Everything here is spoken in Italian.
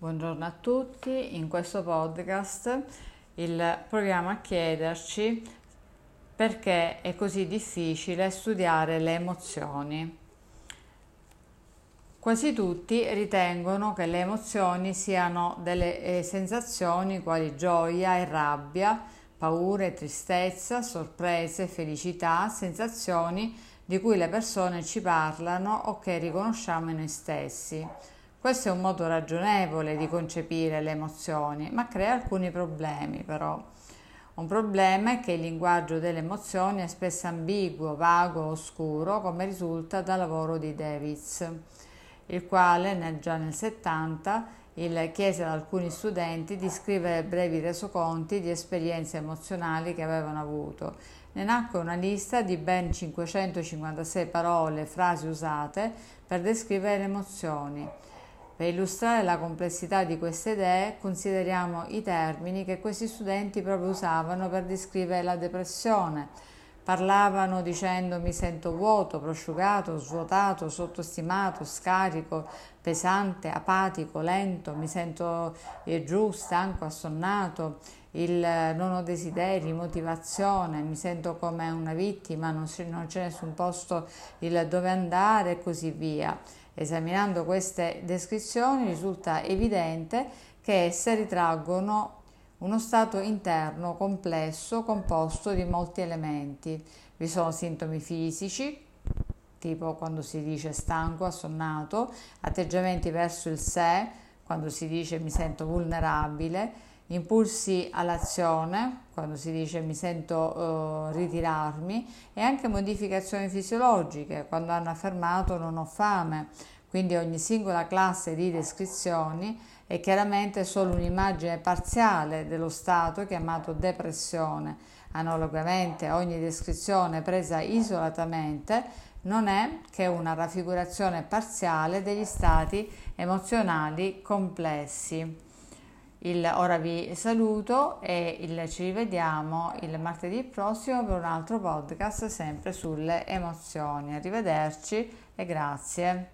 Buongiorno a tutti, in questo podcast il proviamo a chiederci perché è così difficile studiare le emozioni. Quasi tutti ritengono che le emozioni siano delle eh, sensazioni quali gioia e rabbia, paure, tristezza, sorprese, felicità, sensazioni di cui le persone ci parlano o che riconosciamo in noi stessi. Questo è un modo ragionevole di concepire le emozioni, ma crea alcuni problemi però. Un problema è che il linguaggio delle emozioni è spesso ambiguo, vago, oscuro, come risulta dal lavoro di Davids, il quale già nel 70 il chiese ad alcuni studenti di scrivere brevi resoconti di esperienze emozionali che avevano avuto. Ne nacque una lista di ben 556 parole e frasi usate per descrivere le emozioni. Per illustrare la complessità di queste idee consideriamo i termini che questi studenti proprio usavano per descrivere la depressione. Parlavano dicendo mi sento vuoto, prosciugato, svuotato, sottostimato, scarico, pesante, apatico, lento, mi sento eh, giù, stanco, assonnato, il, non ho desideri, motivazione, mi sento come una vittima, non c'è, nessun posto dove andare e così via. Esaminando queste descrizioni risulta evidente che esse ritraggono uno stato interno complesso composto di molti elementi. Vi sono sintomi fisici, tipo quando si dice stanco, assonnato, atteggiamenti verso il sé, quando si dice mi sento vulnerabile, impulsi all'azione, quando si dice mi sento uh, ritirarmi, e anche modificazioni fisiologiche, quando hanno affermato non ho fame. Quindi ogni singola classe di descrizioni è chiaramente solo un'immagine parziale dello stato chiamato depressione. Analogamente ogni descrizione presa isolatamente non è che una raffigurazione parziale degli stati emozionali complessi. Il, ora vi saluto e il, ci rivediamo il martedì prossimo per un altro podcast sempre sulle emozioni. Arrivederci e grazie.